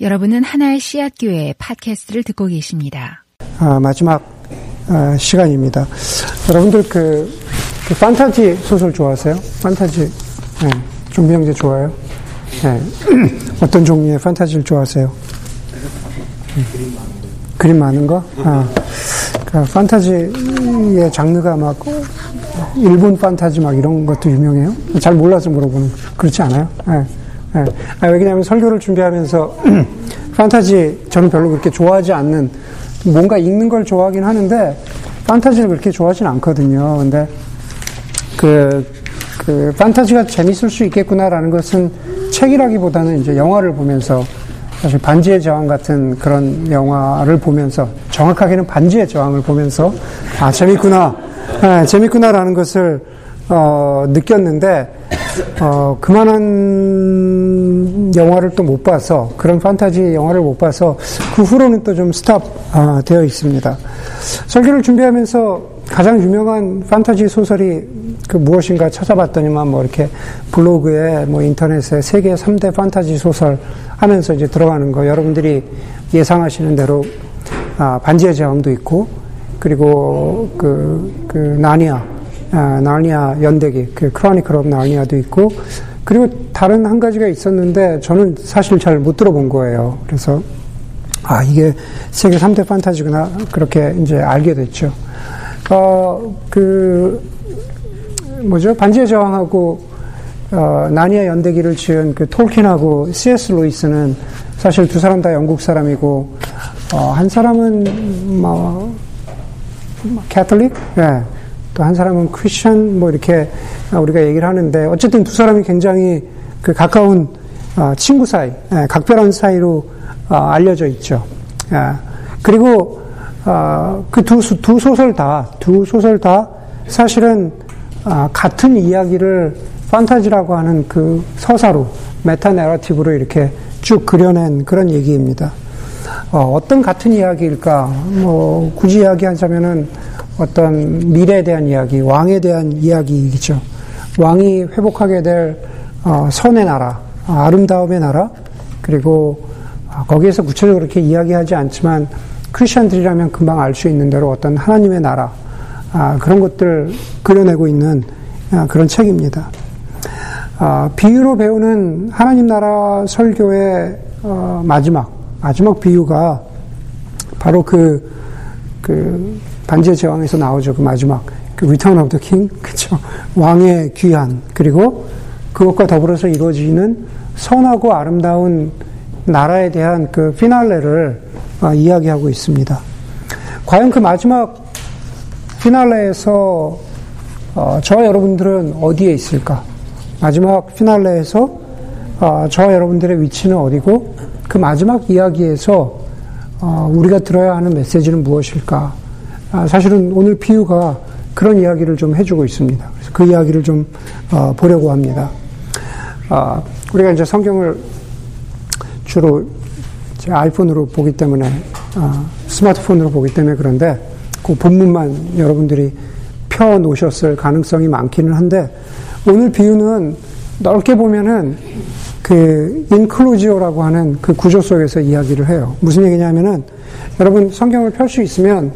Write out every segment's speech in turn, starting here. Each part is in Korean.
여러분은 하나의 씨앗 교회 팟캐스트를 듣고 계십니다. 아, 마지막 아, 시간입니다. 여러분들 그, 그, 판타지 소설 좋아하세요? 판타지 네, 좀비 형제 좋아요? 네. 어떤 종류의 판타지를 좋아하세요? 음. 그림 많은 거? 아, 그 판타지의 장르가 막 일본 판타지 막 이런 것도 유명해요? 잘 몰라서 물어보는 그렇지 않아요? 네. 네. 아, 왜냐하면 설교를 준비하면서 판타지 저는 별로 그렇게 좋아하지 않는 뭔가 읽는 걸 좋아하긴 하는데 판타지를 그렇게 좋아하진 않거든요. 근데 그, 그 판타지가 재밌을 수 있겠구나라는 것은 책이라기보다는 이제 영화를 보면서 사실 반지의 제왕 같은 그런 영화를 보면서 정확하게는 반지의 제왕을 보면서 아 재밌구나 네, 재밌구나라는 것을 어, 느꼈는데 어, 그만한 영화를 또 못 봐서 그런 판타지 영화를 못 봐서 그 후로는 또 좀 스탑 어, 되어 있습니다. 설교를 준비하면서 가장 유명한 판타지 소설이 그 무엇인가 찾아봤더니만 뭐 이렇게 블로그에 뭐 인터넷에 세계 3대 판타지 소설 하면서 이제 들어가는 거 여러분들이 예상하시는 대로 아, 반지의 제왕도 있고 그리고 그, 그 나니아 아, 나니아 연대기, 그 Chronicle of Narnia도 있고, 그리고 다른 한 가지가 있었는데 저는 사실 잘 못 들어본 거예요. 그래서 아 이게 세계 3대 판타지구나 그렇게 이제 알게 됐죠. 어 그 뭐죠 반지의 제왕하고 어, 나니아 연대기를 지은 그 톨킨하고 C.S. 루이스는 사실 두 사람 다 영국 사람이고 어, 한 사람은 뭐 캐톨릭, 예. 또 한 사람은 크리스천 뭐 이렇게 우리가 얘기를 하는데 어쨌든 두 사람이 굉장히 그 가까운 어, 친구 사이, 예, 각별한 사이로 어, 알려져 있죠. 예. 그리고 어, 그두 두 소설 다, 두 소설 다 사실은 같은 이야기를 판타지라고 하는 그 서사로 메타 내러티브로 이렇게 쭉 그려낸 그런 얘기입니다. 어, 떤 같은 이야기일까? 뭐 굳이 이야기하자면은 어떤 미래에 대한 이야기, 왕에 대한 이야기이죠. 왕이 회복하게 될 어, 선의 나라, 아, 아름다움의 나라, 그리고 아, 거기에서 구체적으로 그렇게 이야기하지 않지만 크리스천들이라면 금방 알 수 있는 대로 어떤 하나님의 나라 아, 그런 것들 그려내고 있는 그런 책입니다. 비유로 배우는 하나님 나라 설교의 어, 마지막 마지막 비유가 바로 그, 그 반지의 제왕에서 나오죠. 그 마지막. 그 Return of the King. 그쵸. 왕의 귀한. 그리고 그것과 더불어서 이루어지는 선하고 아름다운 나라에 대한 그 피날레를 어, 이야기하고 있습니다. 과연 그 마지막 피날레에서 어, 저와 여러분들은 어디에 있을까? 마지막 피날레에서 어, 저와 여러분들의 위치는 어디고 그 마지막 이야기에서 어, 우리가 들어야 하는 메시지는 무엇일까? 아, 사실은 오늘 비유가 그런 이야기를 좀 해주고 있습니다. 그래서 그 이야기를 좀 어, 보려고 합니다. 아, 우리가 이제 성경을 주로 아이폰으로 보기 때문에 아, 스마트폰으로 보기 때문에 그런데 그 본문만 여러분들이 펴 놓으셨을 가능성이 많기는 한데 오늘 비유는 넓게 보면은 그 인클루지오라고 하는 그 구조 속에서 이야기를 해요. 무슨 얘기냐면은 여러분 성경을 펼 수 있으면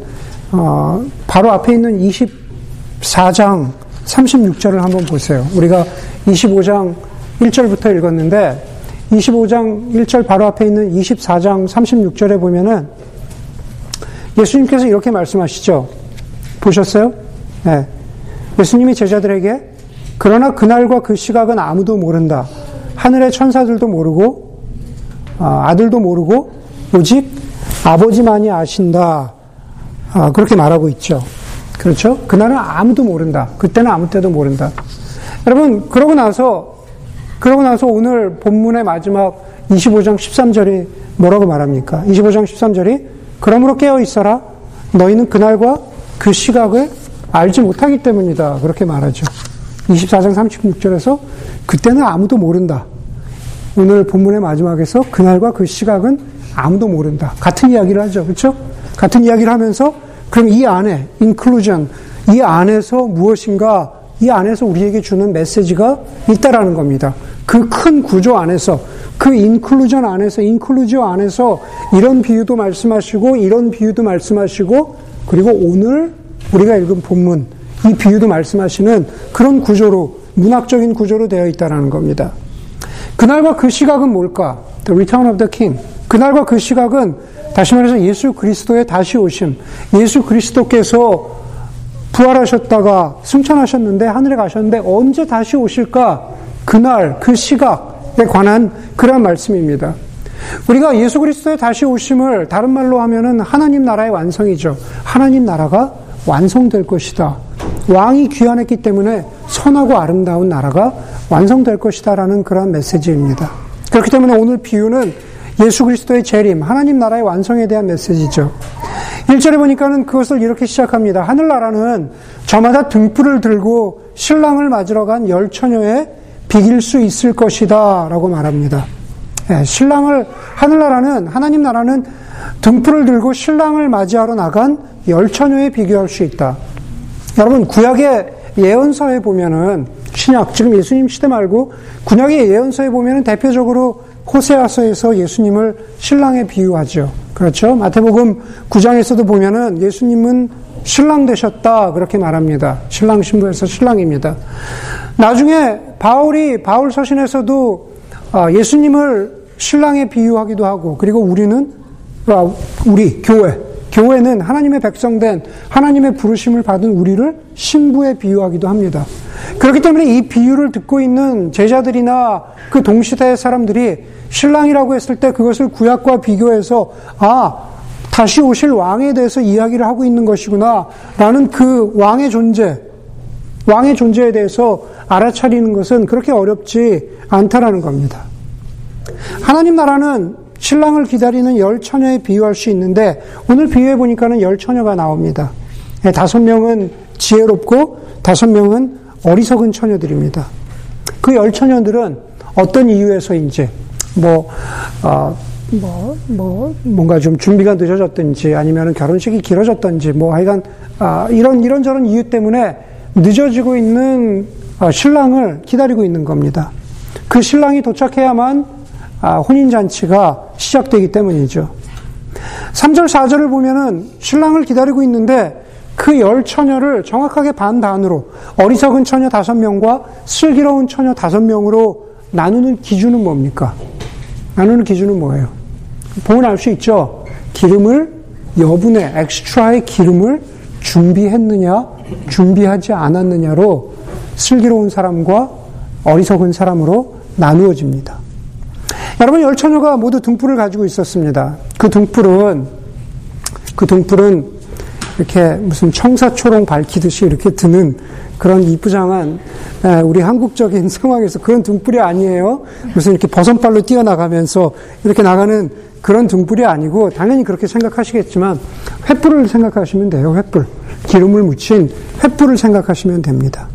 어, 바로 앞에 있는 24장 36절을 한번 보세요. 우리가 25장 1절부터 읽었는데 25장 1절 바로 앞에 있는 24장 36절에 보면은 예수님께서 이렇게 말씀하시죠. 보셨어요? 네. 예수님이 제자들에게 그러나 그날과 그 시각은 아무도 모른다. 하늘의 천사들도 모르고 아, 아들도 모르고 오직 아버지만이 아신다. 아, 그렇게 말하고 있죠. 그렇죠? 그날은 아무도 모른다. 그때는 아무 때도 모른다. 여러분, 그러고 나서, 그러고 나서 오늘 본문의 마지막 25장 13절이 뭐라고 말합니까? 25장 13절이 그러므로 깨어 있어라. 너희는 그날과 그 시각을 알지 못하기 때문이다. 그렇게 말하죠. 24장 36절에서 그때는 아무도 모른다. 오늘 본문의 마지막에서 그날과 그 시각은 아무도 모른다. 같은 이야기를 하죠. 그렇죠? 같은 이야기를 하면서 그럼 이 안에 인클루전 이 안에서 무엇인가 이 안에서 우리에게 주는 메시지가 있다라는 겁니다. 그 큰 구조 안에서 그 인클루전 안에서, 인클루지오 안에서 이런 비유도 말씀하시고, 이런 비유도 말씀하시고, 그리고 오늘 우리가 읽은 본문, 이 비유도 말씀하시는 그런 구조로, 문학적인 구조로 되어 있다는 겁니다. 그날과 그 시각은 뭘까? The Return of the King. 그날과 그 시각은 다시 말해서 예수 그리스도의 다시 오심. 예수 그리스도께서 부활하셨다가 승천하셨는데 하늘에 가셨는데 언제 다시 오실까? 그날 그 시각에 관한 그런 말씀입니다. 우리가 예수 그리스도의 다시 오심을 다른 말로 하면은 하나님 나라의 완성이죠. 하나님 나라가 완성될 것이다. 왕이 귀환했기 때문에 선하고 아름다운 나라가 완성될 것이다라는 그런 메시지입니다. 그렇기 때문에 오늘 비유는 예수 그리스도의 재림, 하나님 나라의 완성에 대한 메시지죠. 1절에 보니까는 그것을 이렇게 시작합니다. 하늘나라는 저마다 등불을 들고 신랑을 맞으러 간 열처녀에 비길 수 있을 것이다. 라고 말합니다. 예, 신랑을, 하늘나라는, 하나님 나라는 등불을 들고 신랑을 맞이하러 나간 열처녀에 비교할 수 있다. 여러분, 구약의 예언서에 보면은, 신약, 지금 예수님 시대 말고, 구약의 예언서에 보면은 대표적으로 호세아서에서 예수님을 신랑에 비유하죠. 그렇죠? 마태복음 9장에서도 보면은 예수님은 신랑 되셨다 그렇게 말합니다. 신랑 신부에서 신랑입니다. 나중에 바울이 바울 서신에서도 아, 예수님을 신랑에 비유하기도 하고 그리고 우리는 아, 우리 교회 교회는 하나님의 백성된 하나님의 부르심을 받은 우리를 신부에 비유하기도 합니다. 그렇기 때문에 이 비유를 듣고 있는 제자들이나 그 동시대의 사람들이 신랑이라고 했을 때 그것을 구약과 비교해서 아 다시 오실 왕에 대해서 이야기를 하고 있는 것이구나 라는 그 왕의 존재 왕의 존재에 대해서 알아차리는 것은 그렇게 어렵지 않다라는 겁니다. 하나님 나라는 신랑을 기다리는 열 처녀에 비유할 수 있는데 오늘 비유해 보니까는 열 처녀가 나옵니다. 예, 다섯 명은 지혜롭고 다섯 명은 어리석은 처녀들입니다. 그 열 처녀들은 어떤 이유에서인지 뭐, 어, 뭐, 뭐, 뭔가 좀 준비가 늦어졌든지 아니면 결혼식이 길어졌든지 뭐 하여간, 아, 이런, 이런저런 이유 때문에 늦어지고 있는 어, 신랑을 기다리고 있는 겁니다. 그 신랑이 도착해야만 아, 혼인잔치가 시작되기 때문이죠. 3절, 4절을 보면은 신랑을 기다리고 있는데 그 열 처녀를 정확하게 반 단으로 어리석은 처녀 다섯 명과 슬기로운 처녀 다섯 명으로 나누는 기준은 뭡니까? 나누는 기준은 뭐예요? 보면 알 수 있죠? 기름을, 여분의, 엑스트라의 기름을 준비했느냐, 준비하지 않았느냐로 슬기로운 사람과 어리석은 사람으로 나누어집니다. 여러분, 열처녀가 모두 등불을 가지고 있었습니다. 그 등불은, 그 등불은 이렇게 무슨 청사초롱 밝히듯이 이렇게 드는 그런 이쁘장한 우리 한국적인 상황에서 그런 등불이 아니에요. 무슨 이렇게 버선발로 뛰어나가면서 이렇게 나가는 그런 등불이 아니고 당연히 그렇게 생각하시겠지만 횃불을 생각하시면 돼요. 횃불. 기름을 묻힌 횃불을 생각하시면 됩니다.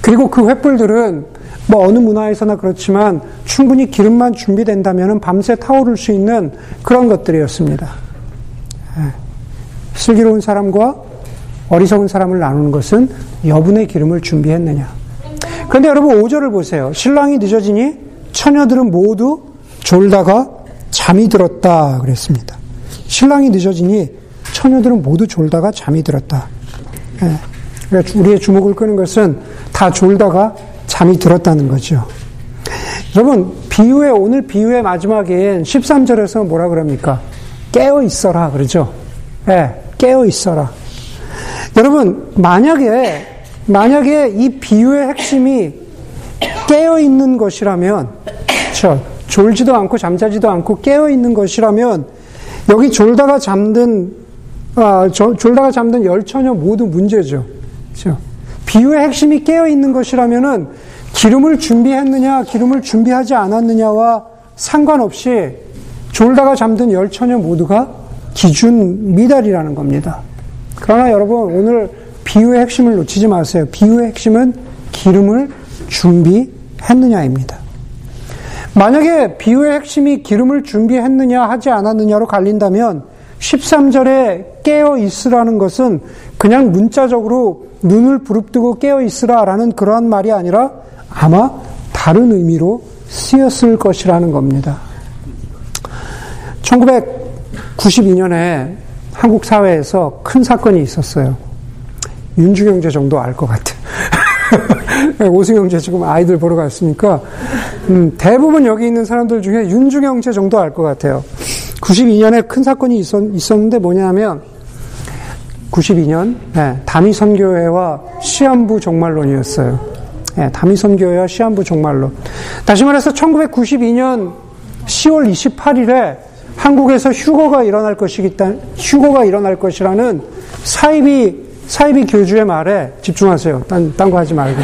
그리고 그 횃불들은 뭐 어느 문화에서나 그렇지만 충분히 기름만 준비된다면 밤새 타오를 수 있는 그런 것들이었습니다. 슬기로운 사람과 어리석은 사람을 나누는 것은 여분의 기름을 준비했느냐. 그런데 여러분 5절을 보세요. 신랑이 늦어지니 처녀들은 모두 졸다가 잠이 들었다 그랬습니다. 신랑이 늦어지니 처녀들은 모두 졸다가 잠이 들었다. 예. 그러니까 우리의 주목을 끄는 것은 다 졸다가 잠이 들었다는 거죠. 여러분, 비유의, 오늘 비유의 마지막엔 13절에서 뭐라 그럽니까? 깨어 있어라, 그러죠? 예, 깨어 있어라. 여러분, 만약에, 만약에 이 비유의 핵심이 깨어 있는 것이라면, 저, 졸지도 않고 잠자지도 않고 깨어 있는 것이라면, 여기 졸다가 잠든, 아, 저, 졸다가 잠든 열 처녀 모두 문제죠. 그렇죠? 비유의 핵심이 깨어 있는 것이라면은 기름을 준비했느냐, 기름을 준비하지 않았느냐와 상관없이 졸다가 잠든 열 처녀 모두가 기준 미달이라는 겁니다. 그러나 여러분, 오늘 비유의 핵심을 놓치지 마세요. 비유의 핵심은 기름을 준비했느냐입니다. 만약에 비유의 핵심이 기름을 준비했느냐 하지 않았느냐로 갈린다면 13절에 깨어 있으라는 것은 그냥 문자적으로 눈을 부릅뜨고 깨어 있으라라는 그러한 말이 아니라 아마 다른 의미로 쓰였을 것이라는 겁니다. 1992년에 한국 사회에서 큰 사건이 있었어요. 윤중영제 정도 알 것 같아. 오승영제 지금 아이들 보러 갔으니까 음, 대부분 여기 있는 사람들 중에 윤중영제 정도 알 것 같아요. 92년에 큰 사건이 있었, 있었는데 뭐냐면 92년 네, 다미 선교회와 시한부 종말론이었어요. 네, 다미 선교회와 시한부 종말론. 다시 말해서 1992년 10월 28일에 한국에서 휴거가 일어날 것이기 휴거가 일어날 것이라는 사이비 사이비 교주의 말에 집중하세요. 딴 딴 거 하지 말고.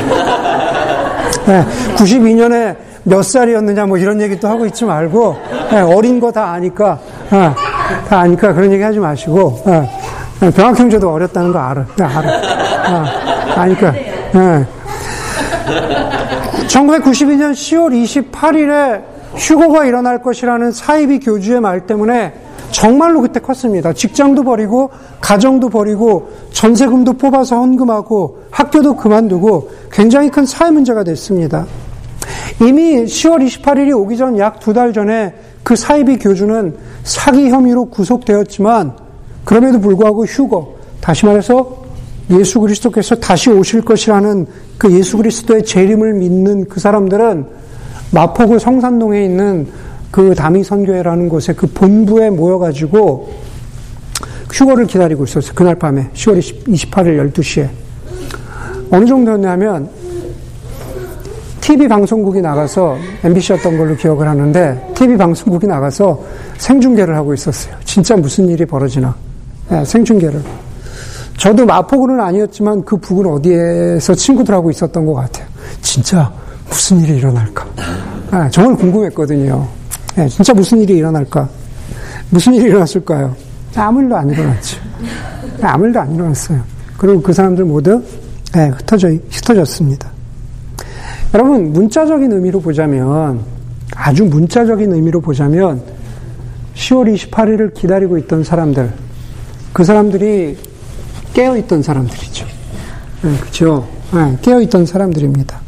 네, 92년에 몇 살이었느냐 뭐 이런 얘기 도 하고 있지 말고 네, 어린 거 다 아니까 네, 다 아니까 그런 얘기 하지 마시고 네, 네 병학 형제도 어렸다는 거 알아. 네, 알아. 아니까. 1992년 10월 28일에 휴거가 일어날 것이라는 사이비 교주의 말 때문에 정말로 그때 컸습니다. 직장도 버리고 가정도 버리고 전세금도 뽑아서 헌금하고 학교도 그만두고 굉장히 큰 사회 문제가 됐습니다. 이미 10월 28일이 오기 전 약 두 달 전에 그 사이비 교주는 사기 혐의로 구속되었지만 그럼에도 불구하고 휴거, 다시 말해서 예수 그리스도께서 다시 오실 것이라는 그 예수 그리스도의 재림을 믿는 그 사람들은 마포구 성산동에 있는 그 다미 선교회라는 곳에 그 본부에 모여가지고 휴거를 기다리고 있었어요. 그날 밤에 10월 28일 12시에 어느 정도였냐면 TV 방송국이 나가서 MBC였던 걸로 기억을 하는데 TV 방송국이 나가서 생중계를 하고 있었어요. 진짜 무슨 일이 벌어지나 네, 생중계를. 저도 마포구는 아니었지만 그 북은 어디에서 친구들하고 있었던 것 같아요. 진짜 무슨 일이 일어날까? 네, 정말 궁금했거든요. 네, 진짜 무슨 일이 일어날까? 무슨 일이 일어났을까요? 아무 일도 안 일어났죠. 아무 일도 안 일어났어요. 그리고 그 사람들 모두 네, 흩어져, 흩어졌습니다. 여러분, 문자적인 의미로 보자면, 아주 문자적인 의미로 보자면, 10월 28일을 기다리고 있던 사람들, 그 사람들이 깨어있던 사람들이죠. 네, 그죠? 네, 깨어있던 사람들입니다.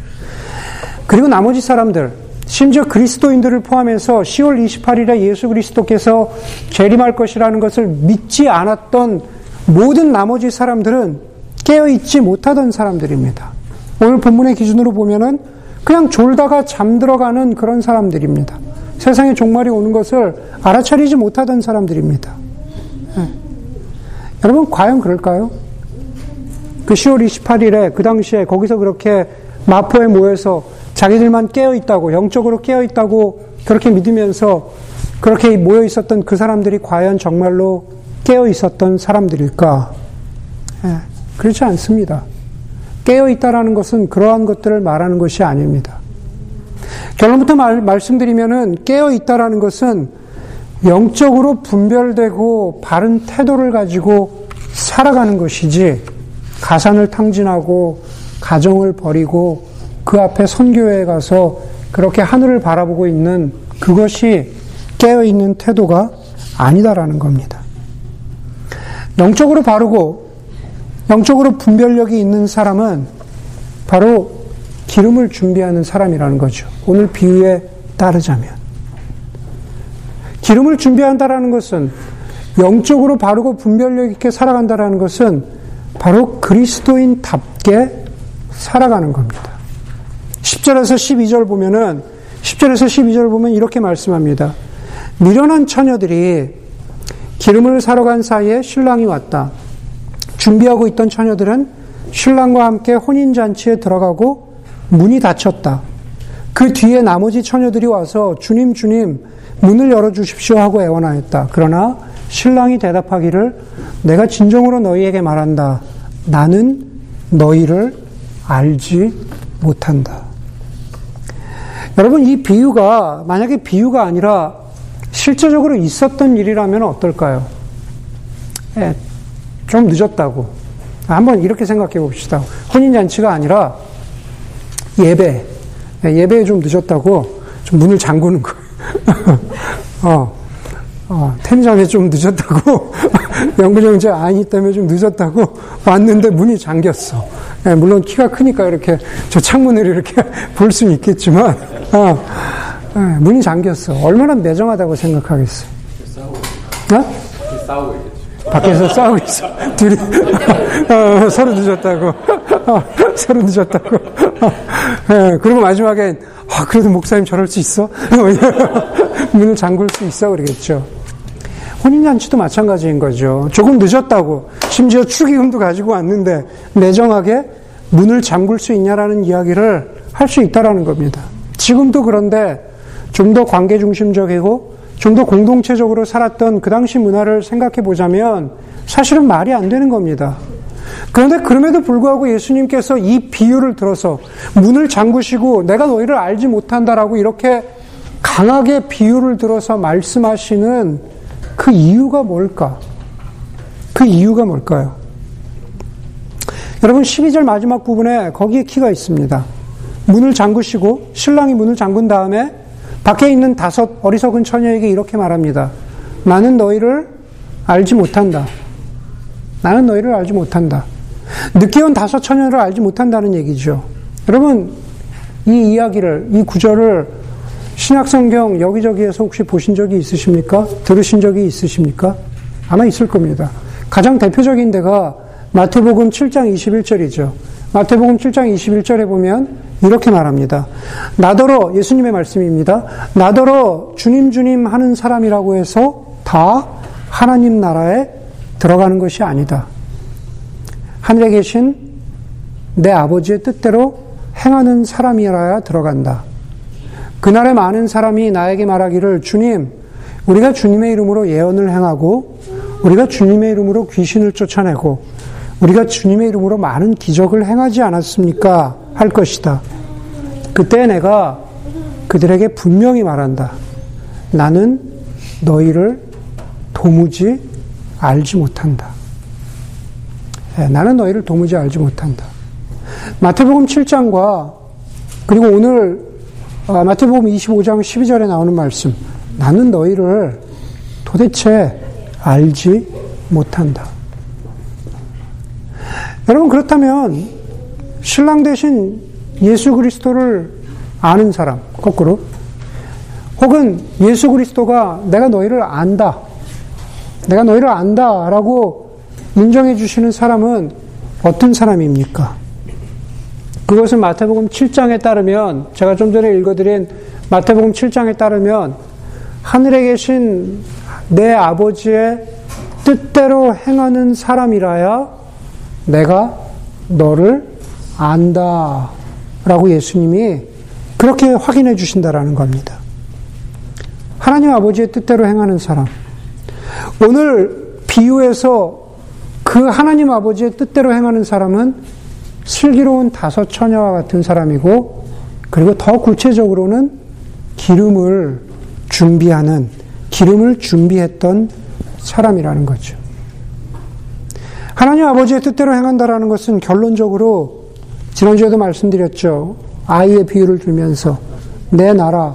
그리고 나머지 사람들, 심지어 그리스도인들을 포함해서 10월 28일에 예수 그리스도께서 재림할 것이라는 것을 믿지 않았던 모든 나머지 사람들은 깨어있지 못하던 사람들입니다. 오늘 본문의 기준으로 보면은 그냥 졸다가 잠들어가는 그런 사람들입니다. 세상에 종말이 오는 것을 알아차리지 못하던 사람들입니다. 네. 여러분, 과연 그럴까요? 그 10월 28일에 그 당시에 거기서 그렇게 마포에 모여서 자기들만 깨어 있다고, 영적으로 깨어 있다고 그렇게 믿으면서 그렇게 모여 있었던 그 사람들이 과연 정말로 깨어 있었던 사람들일까? 예, 그렇지 않습니다. 깨어 있다라는 것은 그러한 것들을 말하는 것이 아닙니다. 결론부터 말, 말씀드리면은 깨어 있다라는 것은 영적으로 분별되고 바른 태도를 가지고 살아가는 것이지 가산을 탕진하고 가정을 버리고 그 앞에 선교회에 가서 그렇게 하늘을 바라보고 있는 그것이 깨어있는 태도가 아니다라는 겁니다. 영적으로 바르고 영적으로 분별력이 있는 사람은 바로 기름을 준비하는 사람이라는 거죠. 오늘 비유에 따르자면. 기름을 준비한다라는 것은 영적으로 바르고 분별력 있게 살아간다라는 것은 바로 그리스도인답게 살아가는 겁니다. 10절에서 12절 보면은 10절에서 12절 보면 이렇게 말씀합니다. 미련한 처녀들이 기름을 사러 간 사이에 신랑이 왔다. 준비하고 있던 처녀들은 신랑과 함께 혼인잔치에 들어가고 문이 닫혔다. 그 뒤에 나머지 처녀들이 와서 주님, 주님, 문을 열어주십시오 하고 애원하였다. 그러나 신랑이 대답하기를 내가 진정으로 너희에게 말한다. 나는 너희를 알지 못한다. 여러분, 이 비유가 만약에 비유가 아니라 실제적으로 있었던 일이라면 어떨까요? 예, 좀 늦었다고. 한번 이렇게 생각해 봅시다. 혼인잔치가 아니라 예배. 예, 예배에 좀 늦었다고 좀 문을 잠그는 거. 어, 어, 텐션에 좀 늦었다고. 영구정제 아니 때문에 좀 늦었다고 왔는데 문이 잠겼어. 예, 물론 키가 크니까 이렇게 저 창문을 이렇게 볼 수는 있겠지만, 어, 네, 문이 잠겼어. 얼마나 매정하다고 생각하겠어. 어? 싸우고. 밖에서 싸우고 있어. 둘이 어, 서로 늦었다고. 어, 서로 늦었다고. 어, 예, 그리고 마지막엔 아, 그래도 목사님 저럴 수 있어? 문을 잠글 수 있어 그러겠죠. 혼인잔치도 마찬가지인 거죠. 조금 늦었다고 심지어 축의금도 가지고 왔는데 매정하게 문을 잠글 수 있냐라는 이야기를 할 수 있다라는 겁니다. 지금도 그런데 좀 더 관계 중심적이고 좀 더 공동체적으로 살았던 그 당시 문화를 생각해 보자면 사실은 말이 안 되는 겁니다. 그런데 그럼에도 불구하고 예수님께서 이 비유를 들어서 문을 잠그시고 내가 너희를 알지 못한다라고 이렇게 강하게 비유를 들어서 말씀하시는 그 이유가 뭘까? 그 이유가 뭘까요? 여러분 12절 마지막 부분에 거기에 키가 있습니다. 문을 잠그시고 신랑이 문을 잠근 다음에 밖에 있는 다섯 어리석은 처녀에게 이렇게 말합니다. 나는 너희를 알지 못한다. 나는 너희를 알지 못한다. 늦게 온 다섯 처녀를 알지 못한다는 얘기죠. 여러분, 이 이야기를, 이 구절을 신약성경 여기저기에서 혹시 보신 적이 있으십니까? 들으신 적이 있으십니까? 아마 있을 겁니다. 가장 대표적인 데가 마태복음 7장 21절이죠. 마태복음 7장 21절에 보면 이렇게 말합니다. 나더러 예수님의 말씀입니다. 나더러 주님 주님 하는 사람이라고 해서 다 하나님 나라에 들어가는 것이 아니다. 하늘에 계신 내 아버지의 뜻대로 행하는 사람이라야 들어간다. 그날에 많은 사람이 나에게 말하기를 주님, 우리가 주님의 이름으로 예언을 행하고 우리가 주님의 이름으로 귀신을 쫓아내고 우리가 주님의 이름으로 많은 기적을 행하지 않았습니까? 할 것이다. 그때 내가 그들에게 분명히 말한다. 나는 너희를 도무지 알지 못한다. 네, 나는 너희를 도무지 알지 못한다. 마태복음 7장과 그리고 오늘 아, 마태복음 25장 12절에 나오는 말씀. 나는 너희를 도대체 알지 못한다. 여러분 그렇다면 신랑 대신 예수 그리스도를 아는 사람 거꾸로 혹은 예수 그리스도가 내가 너희를 안다. 내가 너희를 안다 라고 인정해 주시는 사람은 어떤 사람입니까? 그것은 마태복음 7장에 따르면 제가 좀 전에 읽어드린 마태복음 7장에 따르면 하늘에 계신 내 아버지의 뜻대로 행하는 사람이라야 내가 너를 안다. 라고 예수님이 그렇게 확인해 주신다라는 겁니다. 하나님 아버지의 뜻대로 행하는 사람. 오늘 비유에서 그 하나님 아버지의 뜻대로 행하는 사람은 슬기로운 다섯 처녀와 같은 사람이고, 그리고 더 구체적으로는 기름을 준비하는, 기름을 준비했던 사람이라는 거죠. 하나님 아버지의 뜻대로 행한다라는 것은 결론적으로 지난주에도 말씀드렸죠. 아이의 비유를 들면서 내 나라,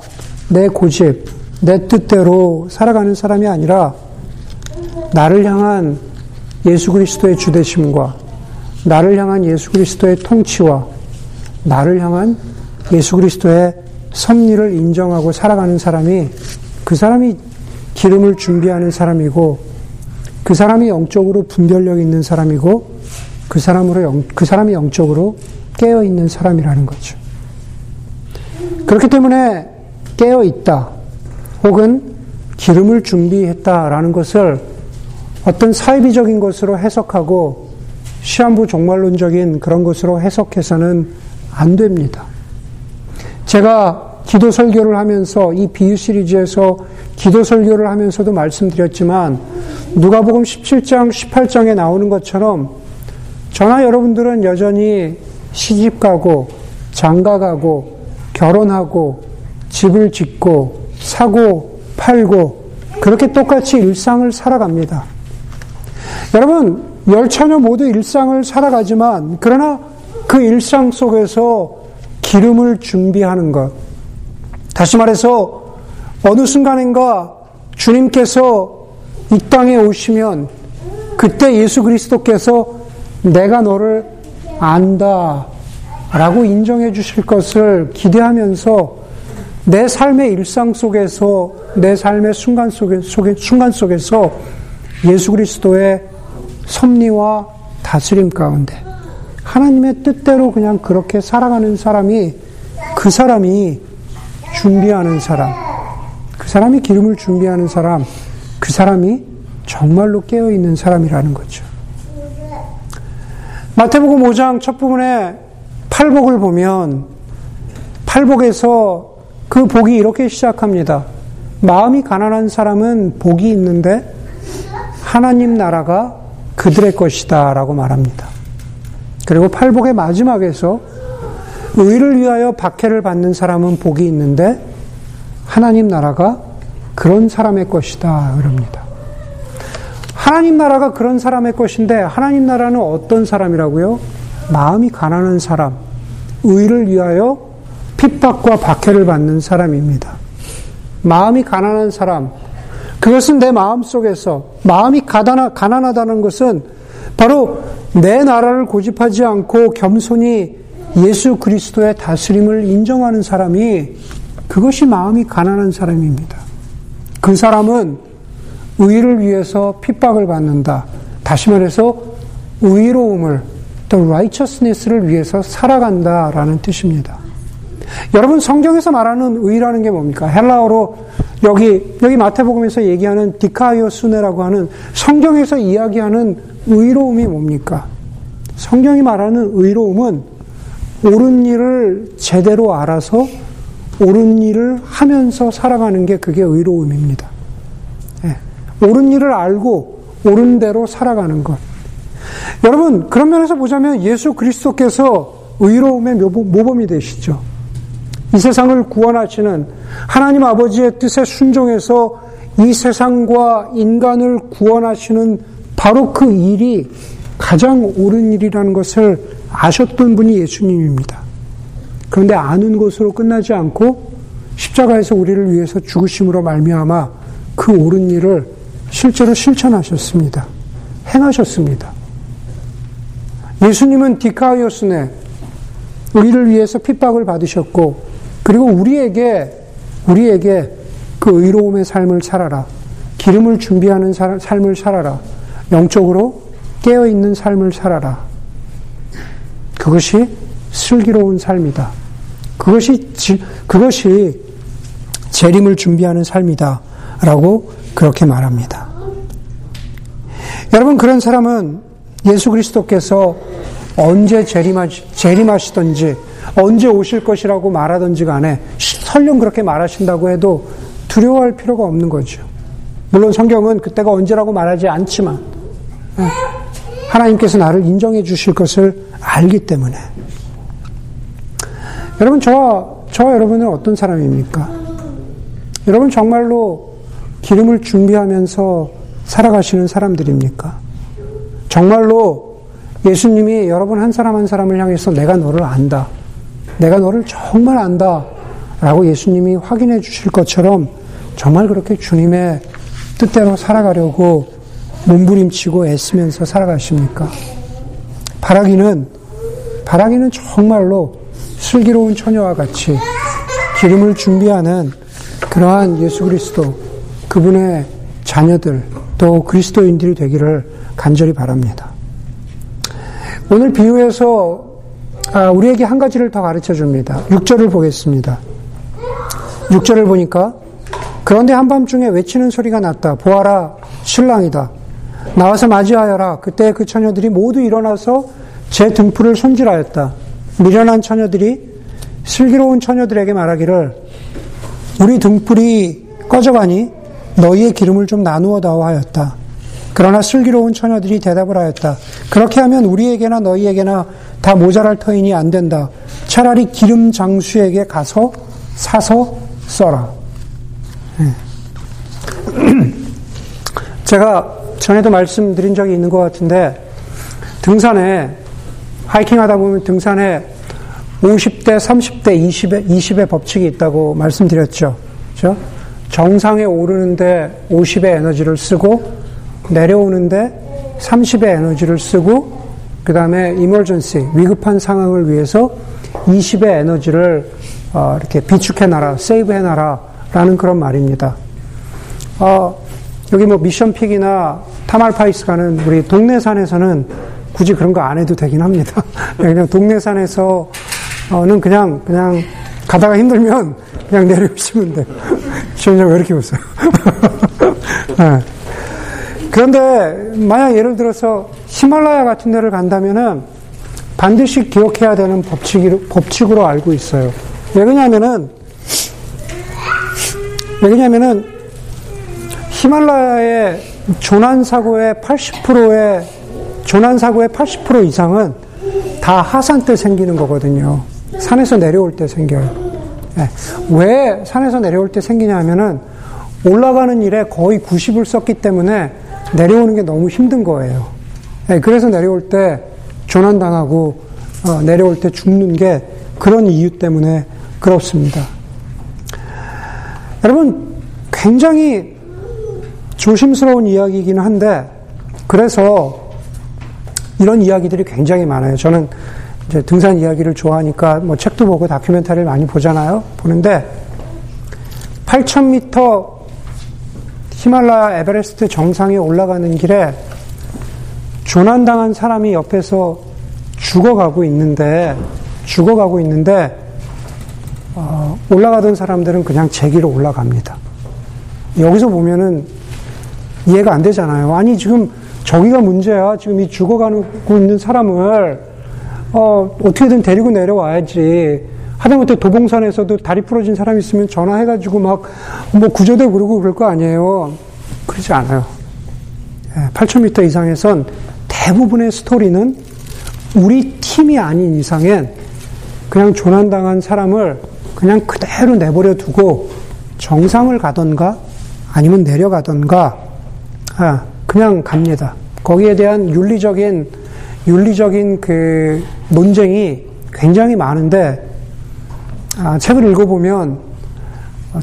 내 고집, 내 뜻대로 살아가는 사람이 아니라 나를 향한 예수 그리스도의 주대심과 나를 향한 예수 그리스도의 통치와 나를 향한 예수 그리스도의 섭리를 인정하고 살아가는 사람이 그 사람이 기름을 준비하는 사람이고 그 사람이 영적으로 분별력 있는 사람이고 그 사람으로 영, 그 사람이 영적으로 깨어 있는 사람이라는 거죠. 그렇기 때문에 깨어 있다 혹은 기름을 준비했다라는 것을 어떤 사이비적인 것으로 해석하고 시한부 종말론적인 그런 것으로 해석해서는 안 됩니다. 제가 기도 설교를 하면서 이 비유 시리즈에서 기도 설교를 하면서도 말씀드렸지만 누가복음 17장 18장에 나오는 것처럼 저나 여러분들은 여전히 시집 가고 장가 가고 결혼하고 집을 짓고 사고 팔고 그렇게 똑같이 일상을 살아갑니다. 여러분, 열처녀 모두 일상을 살아가지만 그러나 그 일상 속에서 기름을 준비하는 것. 다시 말해서 어느 순간인가 주님께서 이 땅에 오시면 그때 예수 그리스도께서 내가 너를 안다. 라고 인정해 주실 것을 기대하면서 내 삶의 일상 속에서, 내 삶의 순간 속에, 속에, 순간 속에서 예수 그리스도의 섭리와 다스림 가운데 하나님의 뜻대로 그냥 그렇게 살아가는 사람이 그 사람이 준비하는 사람, 그 사람이 기름을 준비하는 사람, 그 사람이 정말로 깨어있는 사람이라는 거죠. 마태복음 5장 첫 부분에 팔복을 보면 팔복에서 그 복이 이렇게 시작합니다. 마음이 가난한 사람은 복이 있는데 하나님 나라가 그들의 것이다 라고 말합니다. 그리고 팔복의 마지막에서 의를 위하여 박해를 받는 사람은 복이 있는데 하나님 나라가 그런 사람의 것이다 그럽니다. 하나님 나라가 그런 사람의 것인데 하나님 나라는 어떤 사람이라고요? 마음이 가난한 사람, 의를 위하여 핍박과 박해를 받는 사람입니다. 마음이 가난한 사람, 그것은 내 마음 속에서 마음이 가난하다는 것은 바로 내 나라를 고집하지 않고 겸손히 예수 그리스도의 다스림을 인정하는 사람이 그것이 마음이 가난한 사람입니다. 그 사람은 의를 위해서 핍박을 받는다. 다시 말해서 의로움을 또 righteousness를 위해서 살아간다라는 뜻입니다. 여러분 성경에서 말하는 의라는 게 뭡니까? 헬라어로 여기 여기 마태복음에서 얘기하는 디카이오스네라고 하는 성경에서 이야기하는 의로움이 뭡니까? 성경이 말하는 의로움은 옳은 일을 제대로 알아서 옳은 일을 하면서 살아가는 게 그게 의로움입니다. 네. 옳은 일을 알고 옳은 대로 살아가는 것. 여러분 그런 면에서 보자면 예수 그리스도께서 의로움의 모범이 되시죠. 이 세상을 구원하시는 하나님 아버지의 뜻에 순종해서 이 세상과 인간을 구원하시는 바로 그 일이 가장 옳은 일이라는 것을 아셨던 분이 예수님입니다. 그런데 아는 것으로 끝나지 않고 십자가에서 우리를 위해서 죽으심으로 말미암아 그 옳은 일을 실제로 실천하셨습니다. 행하셨습니다. 예수님은 디카이오스네 우리를 위해서 핍박을 받으셨고 그리고 우리에게, 우리에게 그 의로움의 삶을 살아라. 기름을 준비하는 삶을 살아라. 영적으로 깨어 있는 삶을 살아라. 그것이 슬기로운 삶이다. 그것이, 그것이 재림을 준비하는 삶이다. 라고 그렇게 말합니다. 여러분, 그런 사람은 예수 그리스도께서 언제 재림하시던지 언제 오실 것이라고 말하든지 간에 설령 그렇게 말하신다고 해도 두려워할 필요가 없는 거죠. 물론 성경은 그때가 언제라고 말하지 않지만 예, 하나님께서 나를 인정해 주실 것을 알기 때문에 여러분 저와 저와 여러분은 어떤 사람입니까? 여러분 정말로 기름을 준비하면서 살아가시는 사람들입니까? 정말로 예수님이 여러분 한 사람 한 사람을 향해서 내가 너를 안다. 내가 너를 정말 안다. 라고 예수님이 확인해 주실 것처럼 정말 그렇게 주님의 뜻대로 살아가려고 몸부림치고 애쓰면서 살아가십니까? 바라기는, 바라기는 정말로 슬기로운 처녀와 같이 기름을 준비하는 그러한 예수 그리스도, 그분의 자녀들, 또 그리스도인들이 되기를 간절히 바랍니다. 오늘 비유에서 아, 우리에게 한 가지를 더 가르쳐 줍니다. 6절을 보겠습니다. 6절을 보니까 그런데 한밤중에 외치는 소리가 났다. 보아라, 신랑이다. 나와서 맞이하여라. 그때 그 처녀들이 모두 일어나서 제 등불을 손질하였다. 미련한 처녀들이 슬기로운 처녀들에게 말하기를 우리 등불이 꺼져가니 너희의 기름을 좀 나누어 다오 하였다. 그러나 슬기로운 처녀들이 대답을 하였다. 그렇게 하면 우리에게나 너희에게나 다 모자랄 터이니 안 된다. 차라리 기름 장수에게 가서 사서 써라. 예. 제가 전에도 말씀드린 적이 있는 것 같은데 등산에 하이킹 하다 보면 등산에 50대, 30대, 20의, 20의 법칙이 있다고 말씀드렸죠. 그렇죠? 정상에 오르는데 50의 에너지를 쓰고 내려오는데 30의 에너지를 쓰고 그 다음에 이멀전시, 위급한 상황을 위해서 20의 에너지를 어, 이렇게 비축해놔라, 세이브해놔라, 라는 그런 말입니다. 어, 여기 뭐 미션픽이나 타말파이스 가는 우리 동네 산에서는 굳이 그런 거 안 해도 되긴 합니다. 그냥 동네 산에서는 그냥, 그냥 가다가 힘들면 그냥 내려오시면 돼요. 시원장 왜 이렇게 웃어요? 네. 그런데 만약 예를 들어서 히말라야 같은 데를 간다면은 반드시 기억해야 되는 법칙으로, 법칙으로 알고 있어요. 왜 그러냐면은, 왜 그러냐면은 히말라야의 조난사고의 80%의, 조난사고의 80% 이상은 다 하산 때 생기는 거거든요. 산에서 내려올 때 생겨요. 네. 왜 산에서 내려올 때 생기냐 하면은 올라가는 일에 거의 90을 썼기 때문에 내려오는 게 너무 힘든 거예요. 네. 그래서 내려올 때 조난당하고 어, 내려올 때 죽는 게 그런 이유 때문에 그렇습니다. 여러분, 굉장히 조심스러운 이야기이긴 한데, 그래서 이런 이야기들이 굉장히 많아요. 저는 이제 등산 이야기를 좋아하니까 뭐 책도 보고 다큐멘터리를 많이 보잖아요. 보는데, 8,000m 히말라야 에베레스트 정상에 올라가는 길에 조난당한 사람이 옆에서 죽어가고 있는데, 죽어가고 있는데, 어, 올라가던 사람들은 그냥 제기로 올라갑니다. 여기서 보면은 이해가 안 되잖아요. 아니, 지금 저기가 문제야. 지금 이 죽어가고 있는 사람을, 어, 어떻게든 데리고 내려와야지. 하다못해 도봉산에서도 다리 부러진 사람 있으면 전화해가지고 막, 뭐 구조대 부르고 그럴 거 아니에요. 그러지 않아요. 8,000m 이상에선 대부분의 스토리는 우리 팀이 아닌 이상엔 그냥 조난당한 사람을 그냥 그대로 내버려 두고 정상을 가던가 아니면 내려가던가 아, 그냥 갑니다. 거기에 대한 윤리적인 윤리적인 그 논쟁이 굉장히 많은데 아, 책을 읽어보면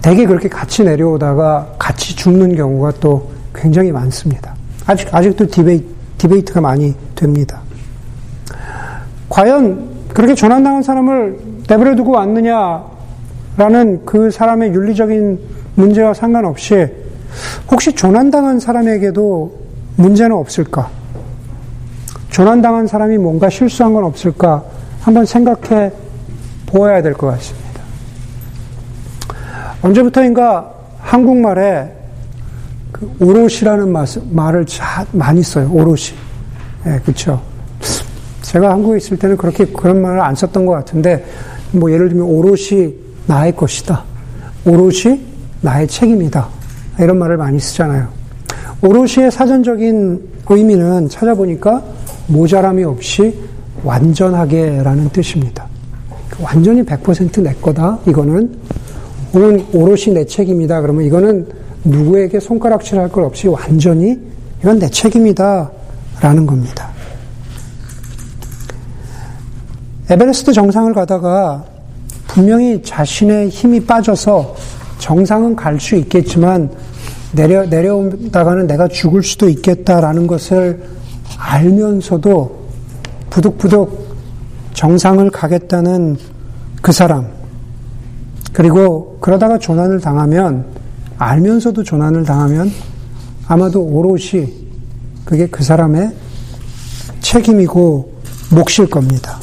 대개 그렇게 같이 내려오다가 같이 죽는 경우가 또 굉장히 많습니다. 아직 아직도 디베이, 디베이트가 많이 됩니다. 과연 그렇게 조난당한 사람을 내버려 두고 왔느냐라는 그 사람의 윤리적인 문제와 상관없이 혹시 조난당한 사람에게도 문제는 없을까? 조난당한 사람이 뭔가 실수한 건 없을까? 한번 생각해 보아야 될 것 같습니다. 언제부터인가 한국말에 그 오롯이라는 말을 많이 써요. 오롯이. 예, 네, 그쵸. 제가 한국에 있을 때는 그렇게 그런 말을 안 썼던 것 같은데, 뭐 예를 들면 오롯이 나의 것이다. 오롯이 나의 책임이다. 이런 말을 많이 쓰잖아요. 오롯이의 사전적인 의미는 찾아보니까 모자람이 없이 완전하게라는 뜻입니다. 완전히 100%내 거다. 이거는 혹은 오롯이 내 책임이다. 그러면 이거는 누구에게 손가락질 할것 없이 완전히 이건 내 책임이다. 라는 겁니다. 에베레스트 정상을 가다가 분명히 자신의 힘이 빠져서 정상은 갈 수 있겠지만 내려, 내려오다가는 내가 죽을 수도 있겠다라는 것을 알면서도 부득부득 정상을 가겠다는 그 사람. 그리고 그러다가 조난을 당하면 알면서도 조난을 당하면 아마도 오롯이 그게 그 사람의 책임이고 몫일 겁니다.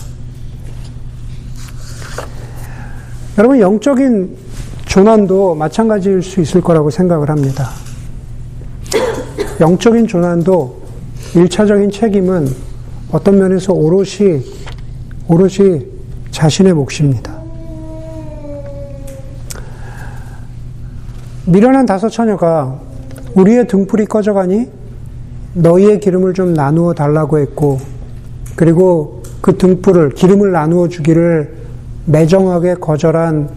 여러분, 영적인 조난도 마찬가지일 수 있을 거라고 생각을 합니다. 영적인 조난도 일차적인 책임은 어떤 면에서 오롯이, 오롯이 자신의 몫입니다. 미련한 다섯 처녀가 우리의 등불이 꺼져가니 너희의 기름을 좀 나누어 달라고 했고, 그리고 그 등불을, 기름을 나누어 주기를 매정하게 거절한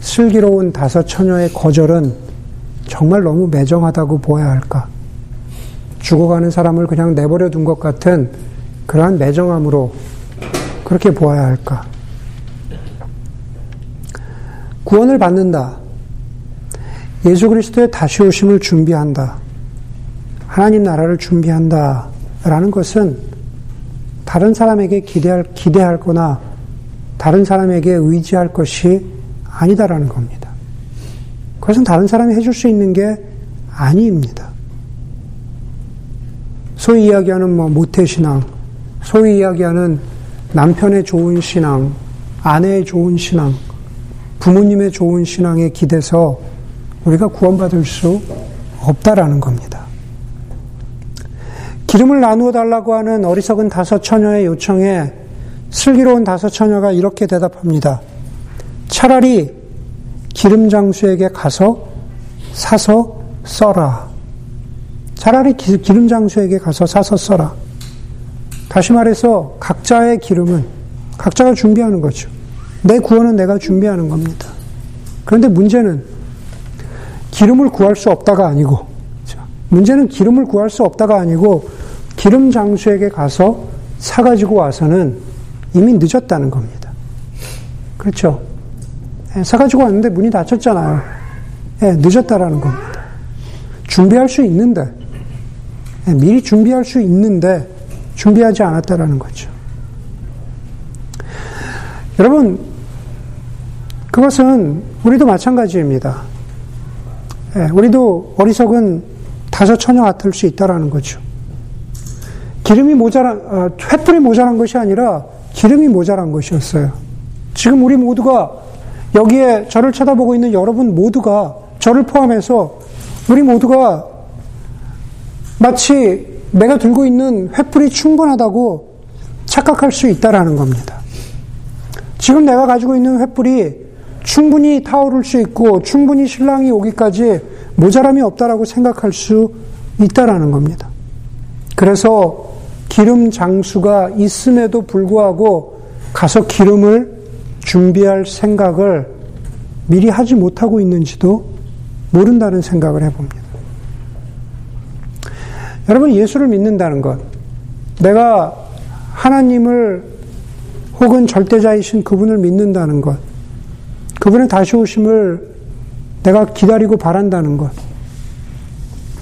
슬기로운 다섯 처녀의 거절은 정말 너무 매정하다고 보아야 할까? 죽어가는 사람을 그냥 내버려 둔 것 같은 그러한 매정함으로 그렇게 보아야 할까? 구원을 받는다. 예수 그리스도의 다시 오심을 준비한다. 하나님 나라를 준비한다. 라는 것은 다른 사람에게 기대할, 기대할 거나 다른 사람에게 의지할 것이 아니다라는 겁니다. 그것은 다른 사람이 해줄 수 있는 게 아니입니다. 소위 이야기하는 뭐 모태신앙, 소위 이야기하는 남편의 좋은 신앙, 아내의 좋은 신앙, 부모님의 좋은 신앙에 기대서 우리가 구원받을 수 없다라는 겁니다. 기름을 나누어 달라고 하는 어리석은 다섯 처녀의 요청에 슬기로운 다섯 처녀가 이렇게 대답합니다. 차라리 기름 장수에게 가서 사서 써라. 차라리 기름 장수에게 가서 사서 써라. 다시 말해서 각자의 기름은 각자가 준비하는 거죠. 내 구원은 내가 준비하는 겁니다. 그런데 문제는 기름을 구할 수 없다가 아니고, 문제는 기름을 구할 수 없다가 아니고, 기름 장수에게 가서 사가지고 와서는 이미 늦었다는 겁니다. 그렇죠? 예, 사가지고 왔는데 문이 닫혔잖아요. 예, 늦었다라는 겁니다. 준비할 수 있는데, 예, 미리 준비할 수 있는데, 준비하지 않았다라는 거죠. 여러분, 그것은 우리도 마찬가지입니다. 예, 우리도 어리석은 다섯 처녀 같을 수 있다라는 거죠. 기름이 모자란, 아, 횃불이 모자란 것이 아니라 기름이 모자란 것이었어요. 지금 우리 모두가 여기에 저를 쳐다보고 있는 여러분 모두가 저를 포함해서 우리 모두가 마치 내가 들고 있는 횃불이 충분하다고 착각할 수 있다라는 겁니다. 지금 내가 가지고 있는 횃불이 충분히 타오를 수 있고 충분히 신랑이 오기까지 모자람이 없다라고 생각할 수 있다라는 겁니다. 그래서 기름 장수가 있음에도 불구하고 가서 기름을 준비할 생각을 미리 하지 못하고 있는지도 모른다는 생각을 해봅니다. 여러분, 예수를 믿는다는 것, 내가 하나님을 혹은 절대자이신 그분을 믿는다는 것, 그분의 다시 오심을 내가 기다리고 바란다는 것,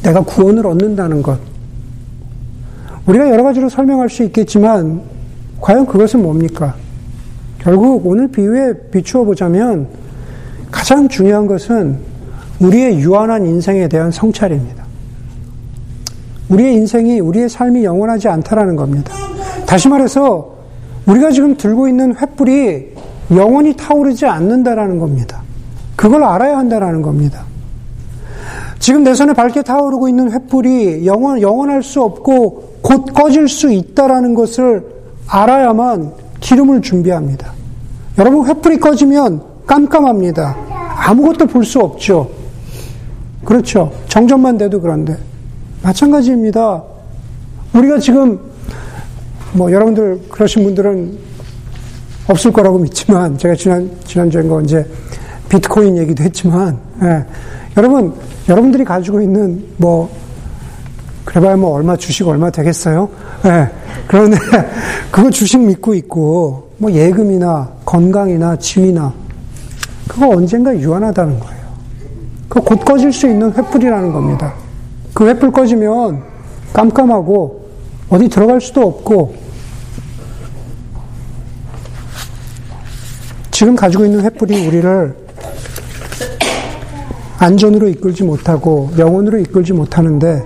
내가 구원을 얻는다는 것, 우리가 여러 가지로 설명할 수 있겠지만, 과연 그것은 뭡니까? 결국 오늘 비유에 비추어 보자면, 가장 중요한 것은 우리의 유한한 인생에 대한 성찰입니다. 우리의 인생이, 우리의 삶이 영원하지 않다라는 겁니다. 다시 말해서, 우리가 지금 들고 있는 횃불이 영원히 타오르지 않는다라는 겁니다. 그걸 알아야 한다라는 겁니다. 지금 내 손에 밝게 타오르고 있는 횃불이 영원, 영원할 수 없고 곧 꺼질 수 있다라는 것을 알아야만 기름을 준비합니다. 여러분, 횃불이 꺼지면 깜깜합니다. 아무것도 볼 수 없죠. 그렇죠. 정전만 돼도 그런데. 마찬가지입니다. 우리가 지금, 뭐, 여러분들, 그러신 분들은 없을 거라고 믿지만, 제가 지난, 지난주에 언제 비트코인 얘기도 했지만, 예. 여러분, 여러분들이 가지고 있는 뭐, 그래봐야 뭐 얼마 주식 얼마 되겠어요? 예. 그런데 그거 주식 믿고 있고, 뭐 예금이나 건강이나 지위나, 그거 언젠가 유한하다는 거예요. 그곧 꺼질 수 있는 횃불이라는 겁니다. 그 횃불 꺼지면 깜깜하고 어디 들어갈 수도 없고 지금 가지고 있는 횃불이 우리를 안전으로 이끌지 못하고 영혼으로 이끌지 못하는데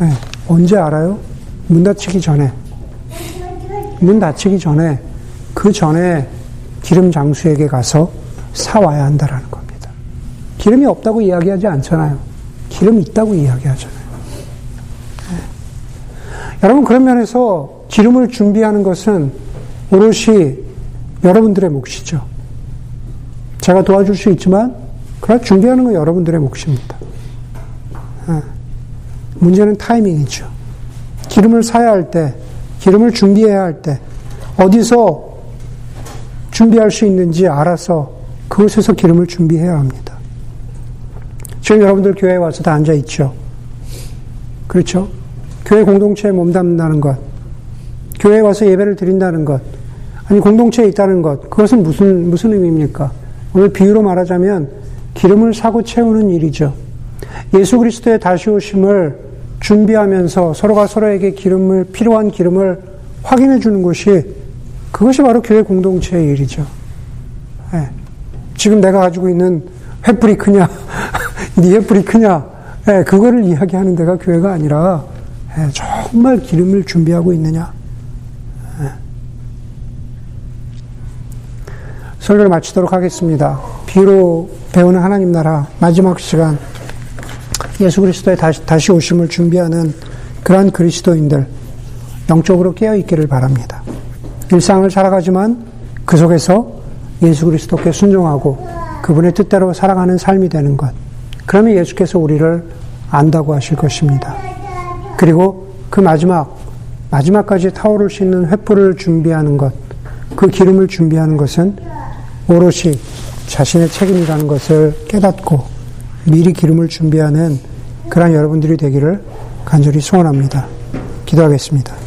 네, 언제 알아요? 문 닫히기 전에 문 닫히기 전에 그 전에 기름 장수에게 가서 사와야 한다라는 겁니다. 기름이 없다고 이야기하지 않잖아요. 기름 있다고 이야기하잖아요. 네. 여러분 그런 면에서 기름을 준비하는 것은 오롯이 여러분들의 몫이죠. 제가 도와줄 수 있지만 그걸 준비하는 건 여러분들의 몫입니다. 네. 문제는 타이밍이죠. 기름을 사야 할 때, 기름을 준비해야 할 때, 어디서 준비할 수 있는지 알아서 그곳에서 기름을 준비해야 합니다. 지금 여러분들 교회에 와서 다 앉아 있죠. 그렇죠? 교회 공동체에 몸담는다는 것, 교회에 와서 예배를 드린다는 것, 아니 공동체에 있다는 것, 그것은 무슨 무슨 의미입니까? 오늘 비유로 말하자면 기름을 사고 채우는 일이죠. 예수 그리스도의 다시 오심을 준비하면서 서로가 서로에게 기름을 필요한 기름을 확인해 주는 것이 그것이 바로 교회 공동체의 일이죠. 네. 지금 내가 가지고 있는 횃불이 크냐, 네 횃불이 크냐, 예, 그거를 이야기하는 데가 교회가 아니라 예, 정말 기름을 준비하고 있느냐. 예. 설교를 마치도록 하겠습니다. 비로 배우는 하나님 나라 마지막 시간 예수 그리스도의 다시, 다시 오심을 준비하는 그러한 그리스도인들 영적으로 깨어 있기를 바랍니다. 일상을 살아가지만 그 속에서 예수 그리스도께 순종하고 그분의 뜻대로 살아가는 삶이 되는 것. 그러면 예수께서 우리를 안다고 하실 것입니다. 그리고 그 마지막, 마지막까지 타오를 수 있는 횃불을 준비하는 것, 그 기름을 준비하는 것은 오롯이 자신의 책임이라는 것을 깨닫고 미리 기름을 준비하는 그러한 여러분들이 되기를 간절히 소원합니다. 기도하겠습니다.